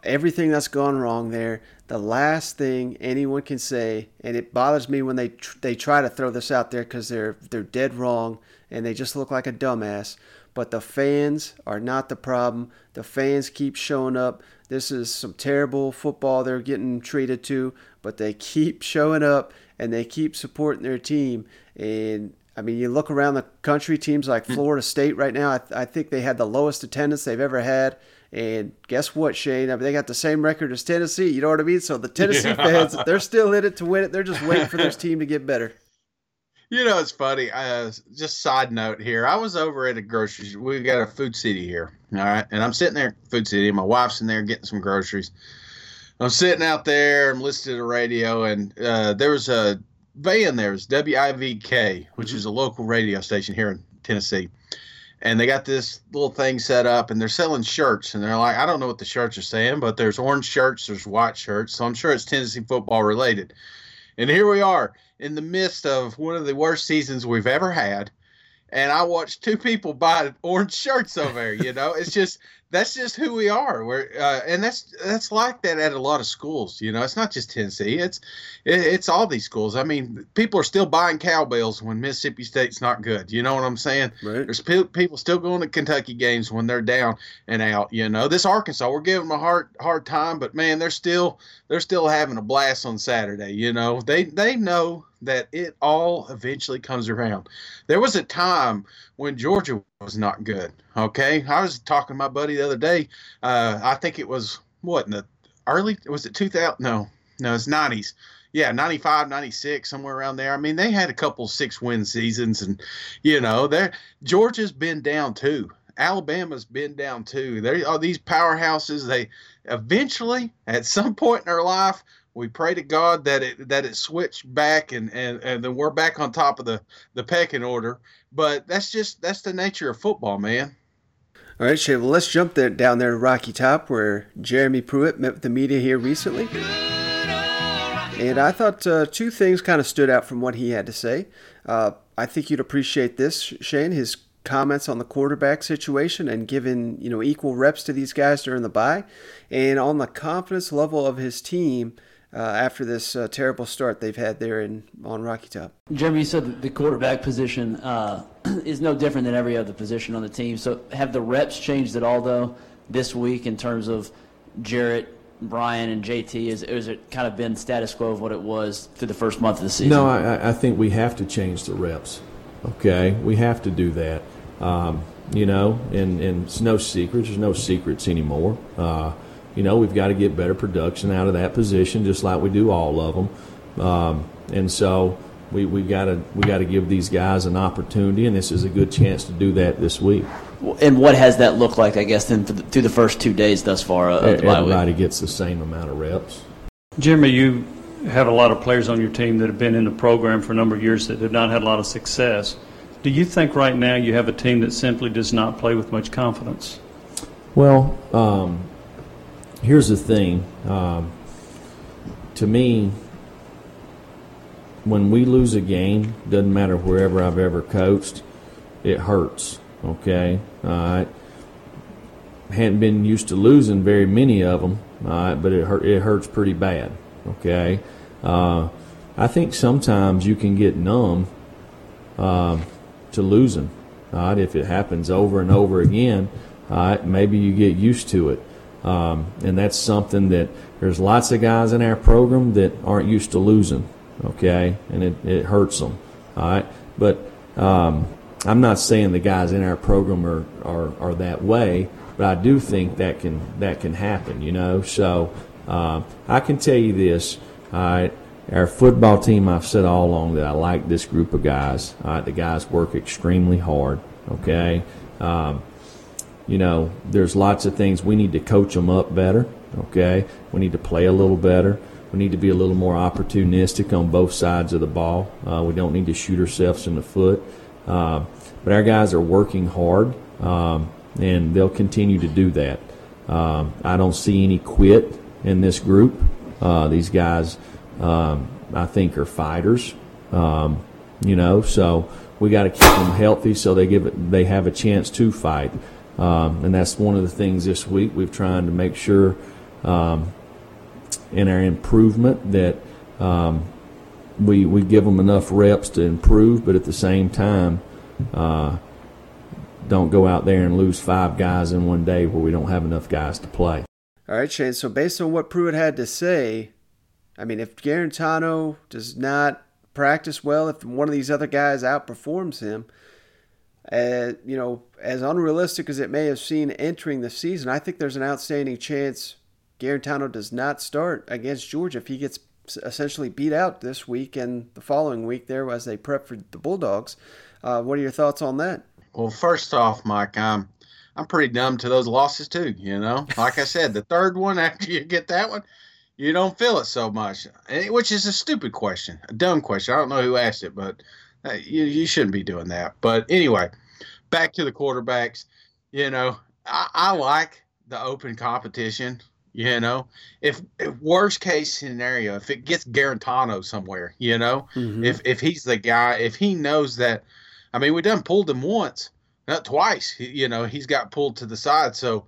everything that's gone wrong there, the last thing anyone can say, and it bothers me when they tr- they try to throw this out there because they're they're dead wrong and they just look like a dumbass. But the fans are not the problem. The fans keep showing up. This is some terrible football they're getting treated to, but they keep showing up and they keep supporting their team. And I mean, you look around the country, teams like hmm. Florida State right now, I, th- I think they had the lowest attendance they've ever had. And guess what, Shane? I mean, they got the same record as Tennessee. You know what I mean? So the Tennessee Yeah. fans, they're still in it to win it. They're just waiting for this team to get better. You know, it's funny. Uh, just side note here. I was over at a grocery. We got a Food City here, all right, and I'm sitting there Food City. My wife's in there getting some groceries. I'm sitting out there. I'm listening to the radio, and uh, there was a van there. was WIVK, which is a local radio station here in Tennessee. And they got this little thing set up, and they're selling shirts. And they're like, I don't know what the shirts are saying, but there's orange shirts, there's white shirts. So I'm sure it's Tennessee football related. And here we are in the midst of one of the worst seasons we've ever had. And I watched two people buy orange shirts over there. You know, it's just that's just who we are. We're uh, and that's that's like that at a lot of schools. You know, it's not just Tennessee. It's it, it's all these schools. I mean, people are still buying cowbells when Mississippi State's not good. You know what I'm saying? Right. There's pe- people still going to Kentucky games when they're down and out. You know, this Arkansas, we're giving them a hard hard time, but man, they're still they're still having a blast on Saturday. You know, they they know that it all eventually comes around. There was a time when Georgia was not good. Okay, I was talking to my buddy the other day. Uh, I think it was what in the early was it 2000? No, no, it's 90s. Yeah, 95, 96, somewhere around there. I mean, they had a couple six win seasons, and you know, they're Georgia's been down too. Alabama's been down too. There are these powerhouses. They eventually, at some point in their life, we pray to God that it that it switched back and, and, and then we're back on top of the, the pecking order. But that's just that's the nature of football, man. All right, Shay, well, let's jump there, down there to Rocky Top where Jeremy Pruitt met with the media here recently. And I thought uh, two things kind of stood out from what he had to say. Uh, I think you'd appreciate this, Shane, his comments on the quarterback situation and giving you know equal reps to these guys during the bye, and on the confidence level of his team uh, after this uh, terrible start they've had there in on Rocky Top. Jeremy, you said that the quarterback position uh, is no different than every other position on the team. So have the reps changed at all, though, this week in terms of Jarrett, Brian, and JT? Is, is it kind of been status quo of what it was through the first month of the season? No, I, I think we have to change the reps. Okay, we have to do that. Um, you know, and, and it's no secret. There's no secrets anymore. Uh, you know, we've got to get better production out of that position, just like we do all of them. Um, and so we we got to we got to give these guys an opportunity, and this is a good chance to do that this week. And what has that looked like, I guess, then through the first two days thus far of the bye week? Everybody gets the same amount of reps. Jeremy, you have a lot of players on your team that have been in the program for a number of years that have not had a lot of success. Do you think right now you have a team that simply does not play with much confidence? Well, um, here's the thing. Um, to me, when we lose a game, doesn't matter wherever I've ever coached, it hurts. Okay, all right. Hadn't been used to losing very many of them, all right, but it hurt, it hurts pretty bad. Okay, uh, I think sometimes you can get numb uh, to losing. All right, if it happens over and over again, all right, maybe you get used to it. Um, and that's something that there's lots of guys in our program that aren't used to losing, okay, and it, it hurts them, all right. But um, I'm not saying the guys in our program are, are, are that way, but I do think that can that can happen, you know. So uh, I can tell you this, all right. Our football team, I've said all along that I like this group of guys. All right, the guys work extremely hard. Okay, um, you know, there's lots of things we need to coach them up better. Okay, we need to play a little better. We need to be a little more opportunistic on both sides of the ball. Uh, we don't need to shoot ourselves in the foot. Uh, but our guys are working hard, um, and they'll continue to do that. Um, I don't see any quit in this group. Uh, these guys, um, I think, are fighters. Um, You know, so we got to keep them healthy so they give it, they have a chance to fight. Um, and that's one of the things this week we've trying to make sure um, in our improvement that um, we we give them enough reps to improve, but at the same time, uh, don't go out there and lose five guys in one day where we don't have enough guys to play. All right, Shane. So based on what Pruitt had to say, I mean, if Guarantano does not practice well, if one of these other guys outperforms him, uh, you know, as unrealistic as it may have seemed entering the season, I think there's an outstanding chance Guarantano does not start against Georgia if he gets essentially beat out this week and the following week there as they prep for the Bulldogs. Uh, what are your thoughts on that? Well, first off, Mike, I'm I'm pretty numb to those losses too. You know, like I said, the third one after you get that one, you don't feel it so much, which is a stupid question, a dumb question. I don't know who asked it, but you you shouldn't be doing that. But anyway, back to the quarterbacks. You know, I, I like the open competition. You know, if, if, worst case scenario, if it gets Guarantano somewhere, you know, mm-hmm. if if he's the guy, if he knows that, I mean, we done pulled him once, not twice. He, you know, he's got pulled to the side, so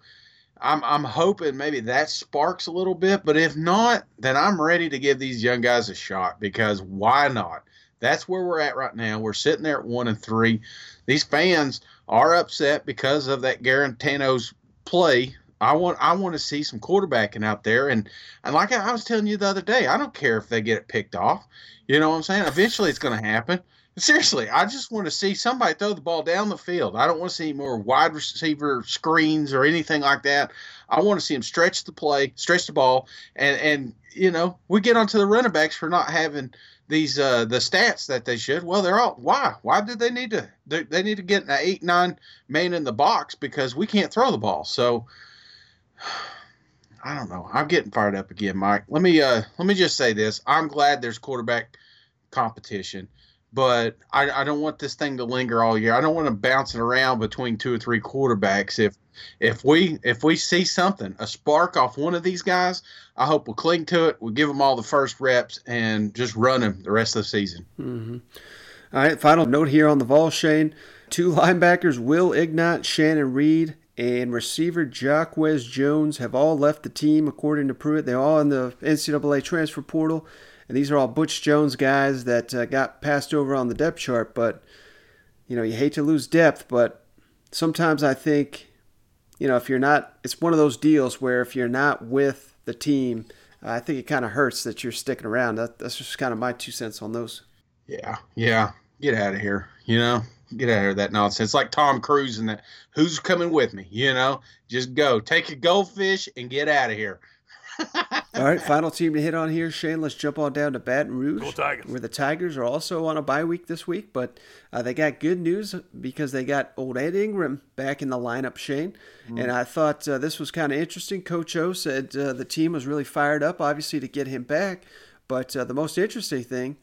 I'm I'm hoping maybe that sparks a little bit. But if not, then I'm ready to give these young guys a shot because why not? That's where we're at right now. We're sitting there at one and three. These fans are upset because of that Guarantano's play I want I want to see some quarterbacking out there, and and like I was telling you the other day, I don't care if they get it picked off. You know what I'm saying? Eventually, it's going to happen. Seriously, I just want to see somebody throw the ball down the field. I don't want to see more wide receiver screens or anything like that. I want to see them stretch the play, stretch the ball, and and you know we get onto the running backs for not having these uh the stats that they should. Well, they're all why why did they need to they, they need to get an eight nine man in the box because we can't throw the ball. So I don't know. I'm getting fired up again, Mike. Let me uh let me just say this. I'm glad there's quarterback competition, but I, I don't want this thing to linger all year. I don't want them bouncing around between two or three quarterbacks. If if we if we see something, a spark off one of these guys, I hope we'll cling to it. We'll give them all the first reps and just run them the rest of the season. Mm-hmm. All right. Final note here on the Vol Shane. Two linebackers, Will Ignont, Shanon Reed, and receiver Jacquez Jones have all left the team, according to Pruitt. They're all in the NCAA transfer portal, and these are all Butch Jones guys that uh, got passed over on the depth chart. But you know, you hate to lose depth, but sometimes I think, you know, if you're not, it's one of those deals where if you're not with the team, uh, I think it kind of hurts that you're sticking around. That, that's just kind of my two cents on those. Yeah, yeah, get out of here. You know, get out of that nonsense. Like Tom Cruise and that. Who's coming with me? You know, just go. Take a goldfish and get out of here. All right, final team to hit on here, Shane. Let's jump on down to Baton Rouge, where the Tigers are also on a bye week this week, but uh, they got good news because they got old Ed Ingram back in the lineup, Shane. Mm-hmm. And I thought uh, this was kind of interesting. Coach O said uh, the team was really fired up, obviously, to get him back. But uh, the most interesting thing,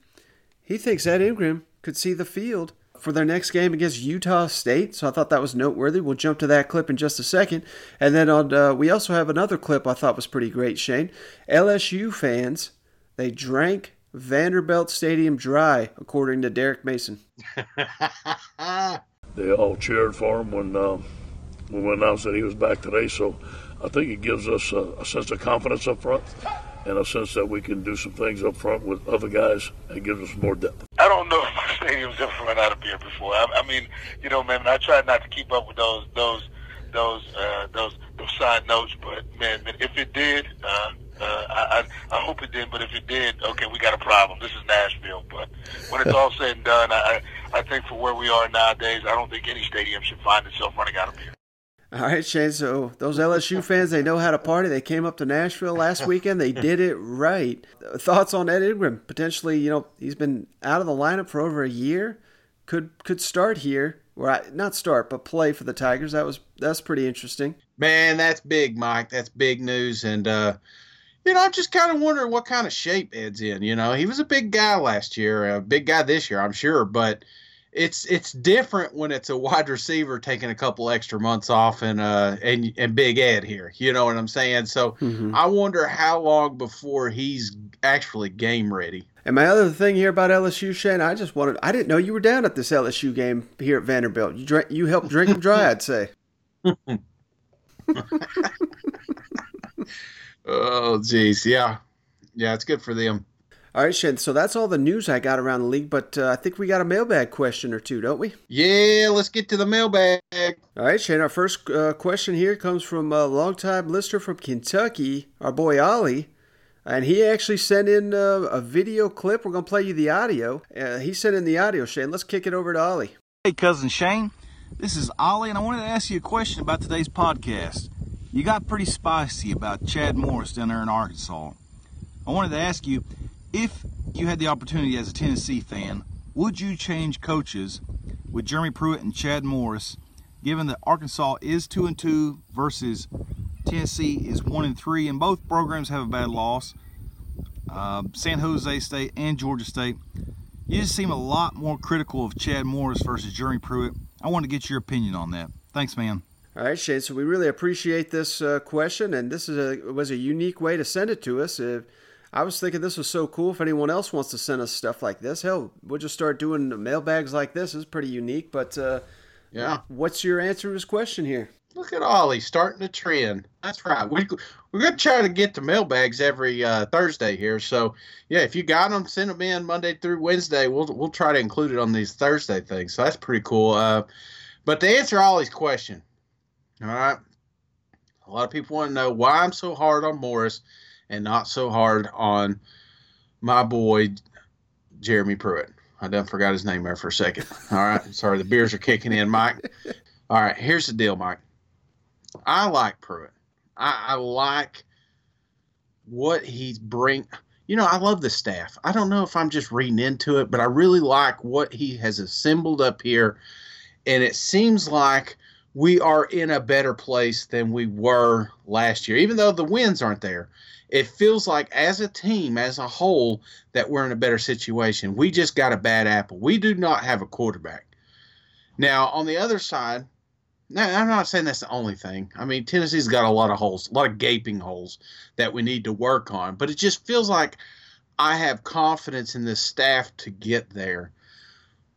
he thinks Ed Ingram could see the field for their next game against Utah State. So I thought that was noteworthy. We'll jump to that clip in just a second. And then on, uh, we also have another clip I thought was pretty great, Shane. LSU fans, they drank Vanderbilt Stadium dry, according to Derek Mason. they all cheered for him when, uh, when we announced that he was back today. So I think it gives us a, a sense of confidence up front and a sense that we can do some things up front with other guys and gives us more depth. I don't know if my stadium's ever run out of beer before. I, I mean, you know, man, I try not to keep up with those those those uh, those those side notes, but man, man if it did, uh, uh, I, I I hope it did. But if it did, okay, we got a problem. This is Nashville. But when it's all said and done, I I think for where we are nowadays, I don't think any stadium should find itself running out of beer. All right, Shane. So those LSU fans, they know how to party. They came up to Nashville last weekend. They did it right. Thoughts on Ed Ingram? Potentially, you know, he's been out of the lineup for over a year. Could could start here, or not start, but play for the Tigers. That was that's pretty interesting. Man, that's big, Mike. That's big news. And uh, you know, I'm just kind of wondering what kind of shape Ed's in. You know, he was a big guy last year, a big guy this year, I'm sure, but it's it's different when it's a wide receiver taking a couple extra months off and uh and and Big Ed here. You know what I'm saying? So Mhm. I wonder how long before he's actually game ready. And my other thing here about LSU, Shane, I just wanted, I didn't know you were down at this LSU game here at Vanderbilt. You drank, you helped drink them dry, I'd say. Oh, geez, yeah, yeah, it's good for them. All right, Shane, so that's all the news I got around the league, but uh, I think we got a mailbag question or two, don't we? Yeah, let's get to the mailbag. All right, Shane, our first uh, question here comes from a longtime listener from Kentucky, our boy Ollie. And he actually sent in uh, a video clip. We're going to play you the audio. Uh, he sent in the audio, Shane. Let's kick it over to Ollie. Hey, cousin Shane. This is Ollie, and I wanted to ask you a question about today's podcast. You got pretty spicy about Chad Morris down there in Arkansas. I wanted to ask you if you had the opportunity as a Tennessee fan, would you change coaches with Jeremy Pruitt and Chad Morris, given that Arkansas is two and two versus Tennessee is one and three, and both programs have a bad loss. Uh, San Jose State and Georgia State. You just seem a lot more critical of Chad Morris versus Jeremy Pruitt. I want to get your opinion on that. Thanks, man. All right, Shane. So we really appreciate this uh, question, and this is a was a unique way to send it to us. Uh, I was thinking this was so cool. If anyone else wants to send us stuff like this, hell, we'll just start doing mailbags like this. It's pretty unique. But uh, Yeah. what's your answer to his question here? Look at Ollie starting a trend. That's right. We, we're going to try to get the mailbags every uh, Thursday here. So, yeah, if you got them, send them in Monday through Wednesday. We'll, we'll try to include it on these Thursday things. So that's pretty cool. Uh, but to answer Ollie's question, all right, a lot of people want to know why I'm so hard on Morris and not so hard on my boy, Jeremy Pruitt. I done forgot his name there for a second. All right. Sorry, the beers are kicking in, Mike. All right, here's the deal, Mike. I like Pruitt. I, I like what he's bring. You know, I love the staff. I don't know if I'm just reading into it, but I really like what he has assembled up here, and it seems like we are in a better place than we were last year. Even though the wins aren't there, it feels like as a team, as a whole, that we're in a better situation. We just got a bad apple. We do not have a quarterback. Now, on the other side, no, I'm not saying that's the only thing. I mean, Tennessee's got a lot of holes, a lot of gaping holes that we need to work on. But it just feels like I have confidence in this staff to get there.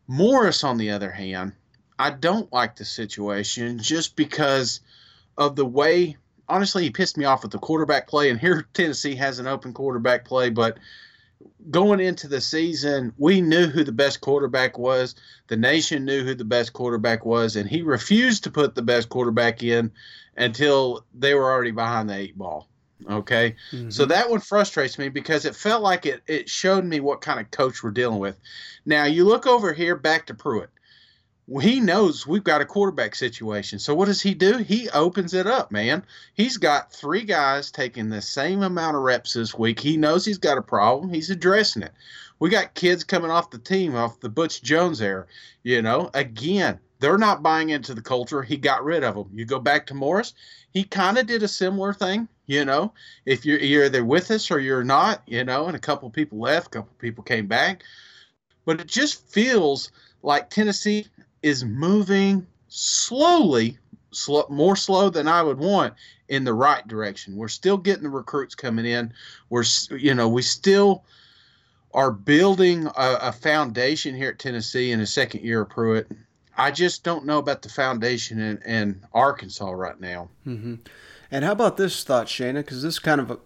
Morris, on the other hand, I don't like the situation just because of the way. Honestly, he pissed me off with the quarterback play, and here Tennessee has an open quarterback play, but going into the season, we knew who the best quarterback was. The nation knew who the best quarterback was, and he refused to put the best quarterback in until they were already behind the eight ball. Okay. Mm-hmm. So that one frustrates me because it felt like it, it showed me what kind of coach we're dealing with. Now, you look over here back to Pruitt. He knows we've got a quarterback situation. So what does he do? He opens it up, man. He's got three guys taking the same amount of reps this week. He knows he's got a problem. He's addressing it. We got kids coming off the team, off the Butch Jones era. You know, again, they're not buying into the culture. He got rid of them. You go back to Morris, he kind of did a similar thing. You know, if you're, either with us or you're not, you know, and a couple people left, a couple people came back. But it just feels like Tennessee is moving slowly, slow, more slow than I would want in the right direction. We're still getting the recruits coming in. We're, you know, we still are building a, a foundation here at Tennessee in the second year of Pruitt. I just don't know about the foundation in, in Arkansas right now. hmm And how about this thought, Shayna? Because this kind of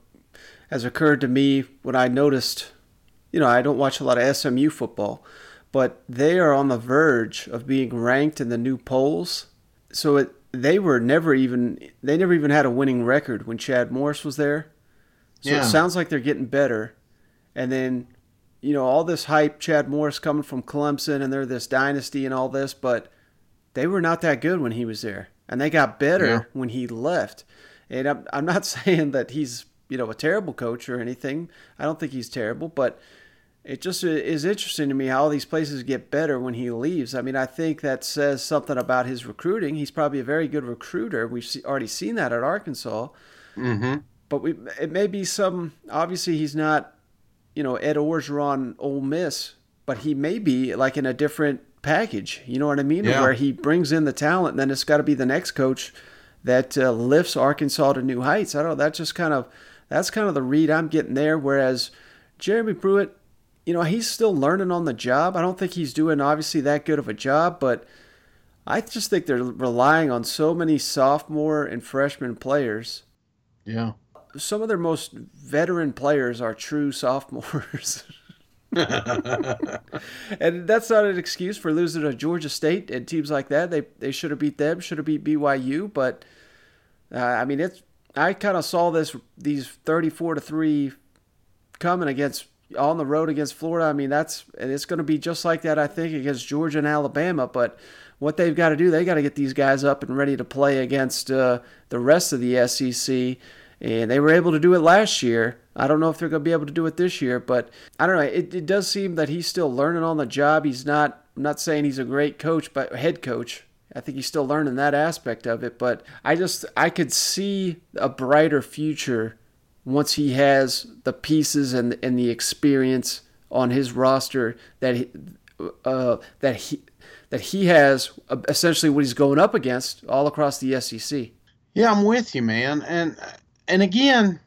has occurred to me when I noticed, you know, I don't watch a lot of SMU football, but they are on the verge of being ranked in the new polls. So it, they were never even they never even had a winning record when Chad Morris was there. So Yeah. it sounds like they're getting better. And then, you know, all this hype, Chad Morris coming from Clemson and they're this dynasty and all this, but they were not that good when he was there. And they got better Yeah. when he left. And I'm, I'm not saying that he's, you know, a terrible coach or anything. I don't think he's terrible, but it just is interesting to me how all these places get better when he leaves. I mean, I think that says something about his recruiting. He's probably a very good recruiter. We've already seen that at Arkansas. Mm-hmm. But we, it may be some. Obviously, he's not, you know, Ed Orgeron, Ole Miss, but he may be like in a different package. You know what I mean? Yeah. Where he brings in the talent, and then it's got to be the next coach that uh, lifts Arkansas to new heights. I don't know. That's just kind of that's kind of the read I'm getting there. Whereas Jeremy Pruitt, you know, he's still learning on the job. I don't think he's doing obviously that good of a job, but I just think they're relying on so many sophomore and freshman players. Yeah. Some of their most veteran players are true sophomores. and that's not an excuse for losing to Georgia State and teams like that. They they should have beat them, should have beat BYU, but uh, I mean it's I kind of saw this these 34 to 3 coming against on the road against Florida. I mean that's and it's going to be just like that I think against Georgia and Alabama, but what they've got to do, they got to get these guys up and ready to play against uh, the rest of the SEC and they were able to do it last year. I don't know if they're going to be able to do it this year, but I don't know. It, it does seem that he's still learning on the job. He's not. I'm not saying he's a great coach, but head coach. I think he's still learning that aspect of it. But I just I could see a brighter future once he has the pieces and and the experience on his roster that he, uh, that he that he has uh, essentially what he's going up against all across the SEC. Yeah, I'm with you, man. And and again,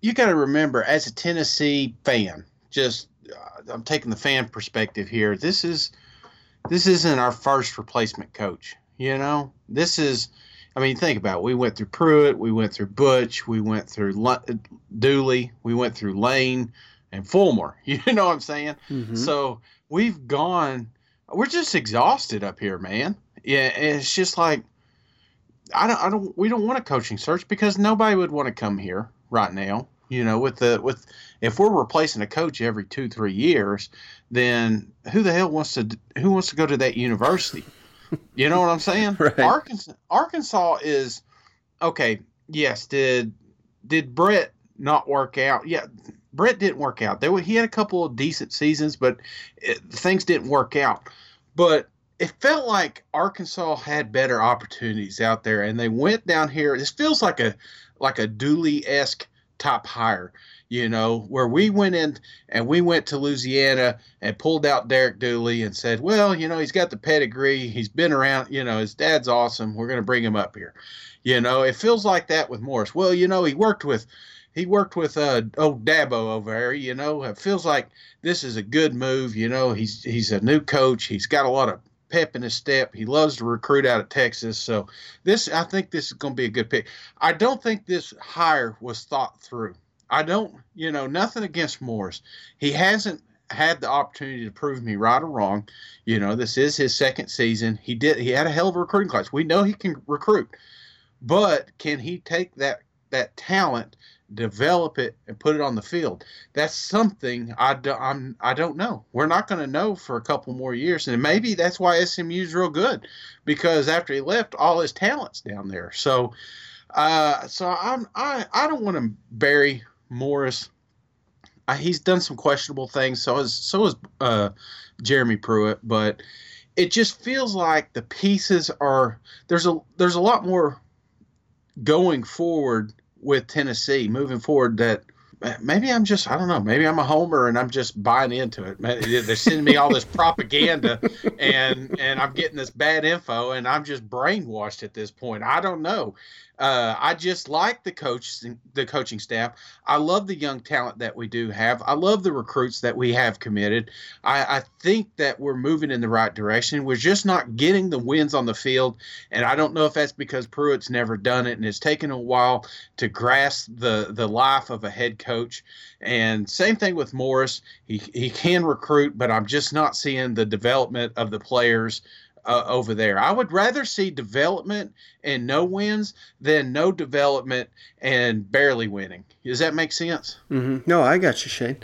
you got to remember, as a Tennessee fan, just uh, I'm taking the fan perspective here. This is this isn't our first replacement coach. You know, this is. I mean, think about it. We went through Pruitt, we went through Butch, we went through Dooley, we went through Lane and Fulmer. You know what I'm saying? Mm-hmm. So we've gone. We're just exhausted up here, man. Yeah, it's just like I don't, I don't, we don't want a coaching search because nobody would want to come here right now. You know, with the with if we're replacing a coach every two three years, then who the hell wants to who wants to go to that university? You know what I'm saying? right. Arkansas Arkansas is okay. Yes, did did Brett not work out? Yeah, Brett didn't work out. There he had a couple of decent seasons, but it, things didn't work out. But it felt like Arkansas had better opportunities out there, and they went down here. This feels like a like a Dooley esque top hire, you know, where we went in and we went to Louisiana and pulled out Derek Dooley and said, well, you know, he's got the pedigree, he's been around, you know, his dad's awesome. We're going to bring him up here. You know, it feels like that with Morris. Well, you know, he worked with he worked with uh, old Dabo over there. You know, it feels like this is a good move. You know, he's he's a new coach. He's got a lot of pep in his step. He loves to recruit out of Texas. So this, I think this is going to be a good pick. I don't think this hire was thought through. I don't, you know, nothing against Morris. He hasn't had the opportunity to prove me right or wrong. You know, this is his second season. He did. He had a hell of a recruiting class. We know he can recruit, but can he take that that talent develop it and put it on the field. That's something I, do, I'm, I don't know. We're not going to know for a couple more years. And maybe that's why SMU's real good because after he left, all his talent's down there. So, uh, so I'm, I, I don't want to bury Morris. Uh, he's done some questionable things. So is, so is uh, Jeremy Pruitt, but it just feels like the pieces are, there's a, there's a lot more going forward with Tennessee moving forward that maybe I'm just I don't know maybe I'm a homer and I'm just buying into it. They're sending me all this propaganda and and I'm getting this bad info and I'm just brainwashed at this point. I don't know. Uh, I just like the coach, the coaching staff. I love the young talent that we do have. I love the recruits that we have committed. I, I think that we're moving in the right direction. We're just not getting the wins on the field, and I don't know if that's because Pruitt's never done it and it's taken a while to grasp the the life of a head coach. And same thing with Morris. He he can recruit, but I'm just not seeing the development of the players uh, over there. I would rather see development and no wins than no development and barely winning. Does that make sense? Mm-hmm. No, I got you, Shane.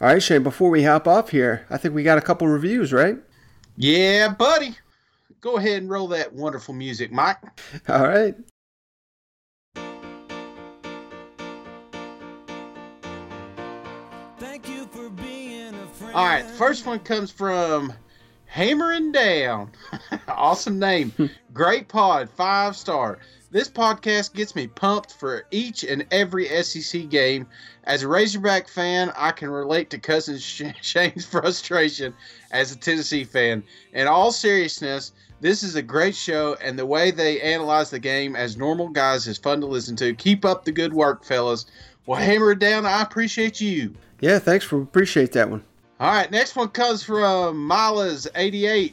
All right, Shane, before we hop off here, I think we got a couple reviews, right? Yeah, buddy. Go ahead and roll that wonderful music, Mike. All right. All right, first one comes from Hammering Down. awesome name. Hmm. Great pod. Five star. This podcast gets me pumped for each and every SEC game. As a Razorback fan, I can relate to Cousin Shane's frustration as a Tennessee fan. In all seriousness, this is a great show, and the way they analyze the game as normal guys is fun to listen to. Keep up the good work, fellas. Well, hammer it down. I appreciate you. Yeah, thanks for appreciate that one. All right, next one comes from Milas88.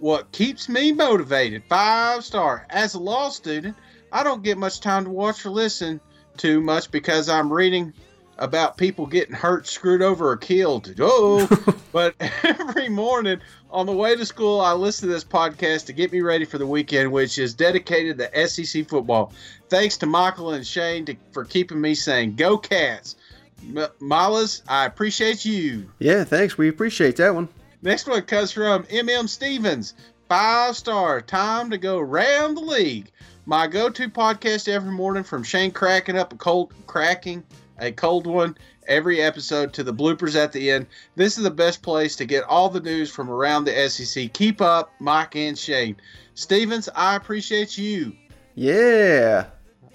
What keeps me motivated? Five star. As a law student, I don't get much time to watch or listen to much because I'm reading about people getting hurt, screwed over, or killed. Oh, but every morning on the way to school, I listen to this podcast to get me ready for the weekend, which is dedicated to SEC football. Thanks to Michael and Shane to, for keeping me saying, Go Cats! M- Malas, I appreciate you. Yeah, thanks. We appreciate that one. Next one comes from MM Stevens. Five star. Time to go round the league. My go-to podcast every morning from Shane cracking up a cold cracking a cold one every episode to the bloopers at the end. This is the best place to get all the news from around the SEC. Keep up, Mike and Shane. Stevens, I appreciate you. Yeah.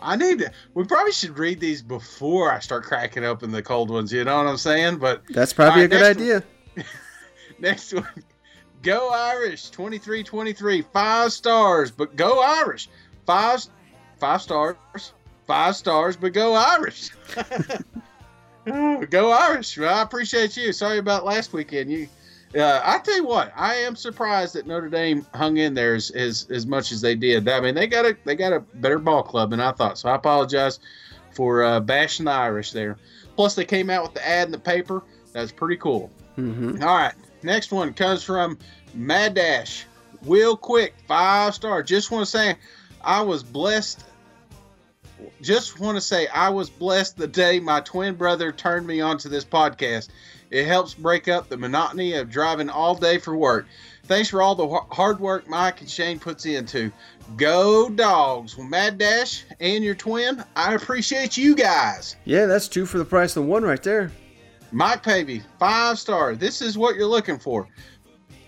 I need to. We probably should read these before I start cracking open the cold ones. You know what I'm saying? But that's probably right, a good idea. One, next one. Go Irish 2323 five stars but go Irish five five stars five stars but go Irish go Irish I appreciate you sorry about last weekend you uh, I tell you what I am surprised that Notre Dame hung in there as, as as much as they did I mean they got a they got a better ball club than I thought so I apologize for uh, bashing the Irish there plus they came out with the ad in the paper that's pretty cool mm-hmm. All right Next one comes from Mad Dash. Real quick, five star. Just want to say I was blessed. Just want to say I was blessed the day my twin brother turned me onto this podcast. It helps break up the monotony of driving all day for work. Thanks for all the hard work Mike and Shane puts into. Go dogs. Well, Mad Dash and your twin, I appreciate you guys. Yeah, that's two for the price of one right there. Mike Pavey, five star. This is what you're looking for.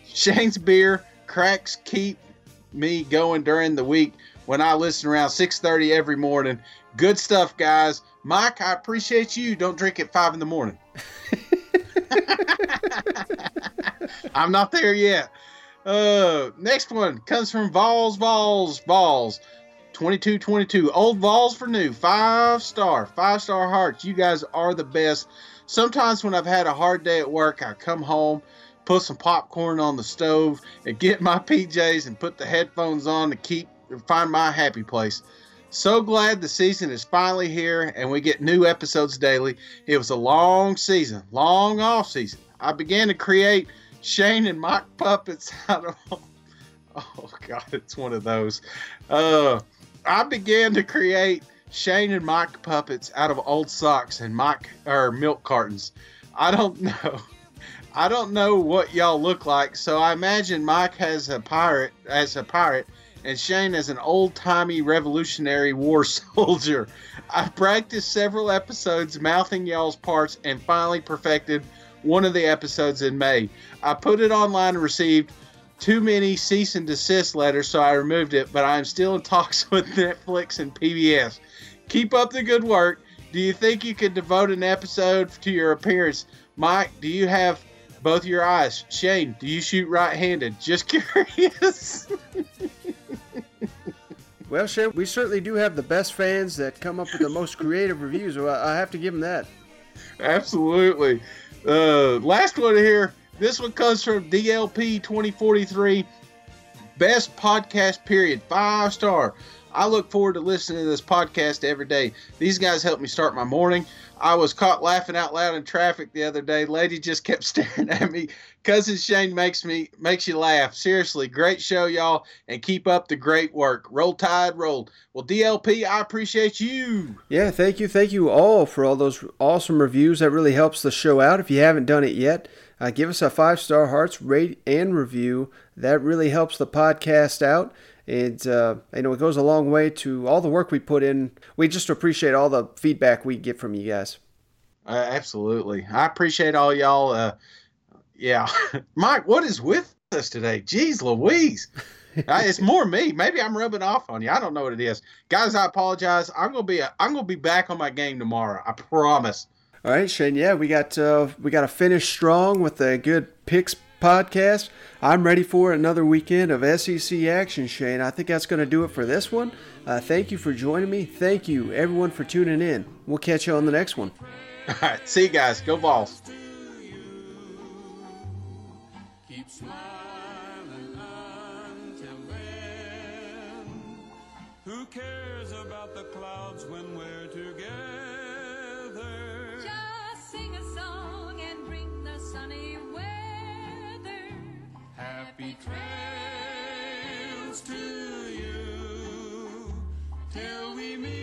Shane's beer cracks keep me going during the week when I listen around 6:30 every morning. Good stuff, guys. Mike, I appreciate you. Don't drink at five in the morning. I'm not there yet. Uh, next one comes from Vols, Vols, Vols. 2222. Old Vols for new. Five star. Five star hearts. You guys are the best. Sometimes when I've had a hard day at work, I come home, put some popcorn on the stove, and get my PJs and put the headphones on to keep find my happy place. So glad the season is finally here and we get new episodes daily. It was a long season, long off season. I began to create Shane and Mike puppets out of Oh god, it's one of those. Uh I began to create Shane and Mike puppets out of old socks and Mike or milk cartons. I don't know. I don't know what y'all look like, so I imagine Mike has a pirate as a pirate and Shane as an old-timey Revolutionary War soldier. I practiced several episodes mouthing y'all's parts and finally perfected one of the episodes in May. I put it online and received too many cease and desist letters, so I removed it, but I am still in talks with Netflix and PBS. Keep up the good work. Do you think you could devote an episode to your appearance? Mike, do you have both your eyes? Shane, do you shoot right handed? Just curious. Well, Shane, we certainly do have the best fans that come up with the most creative reviews. I have to give them that. Absolutely. Uh, last one here. This one comes from DLP 2043. Best podcast period. Five star. I look forward to listening to this podcast every day. These guys help me start my morning. I was caught laughing out loud in traffic the other day. Lady just kept staring at me. Cousin Shane makes me makes you laugh. Seriously, great show, y'all, and keep up the great work. Roll Tide, roll. Well, DLP, I appreciate you. Yeah, thank you, thank you all for all those awesome reviews. That really helps the show out. If you haven't done it yet, uh, give us a five star hearts rate and review. That really helps the podcast out. And uh, I know it goes a long way to all the work we put in. We just appreciate all the feedback we get from you guys. Uh, absolutely, I appreciate all y'all. Uh, yeah, Mike, what is with us today. Jeez Louise. Uh, it's more me. Maybe I'm rubbing off on you. I don't know what it is. Guys, I apologize. I'm gonna be I'm gonna be back on my game tomorrow. I promise. All right, Shane. Yeah, we got uh, we got to finish strong with a good picks podcast. I'm ready for another weekend of SEC action, Shane. I think that's going to do it for this one. Uh, thank you for joining me. Thank you, everyone, for tuning in. We'll catch you on the next one. All right, see you guys. Go Vols. happy trails to you till we meet.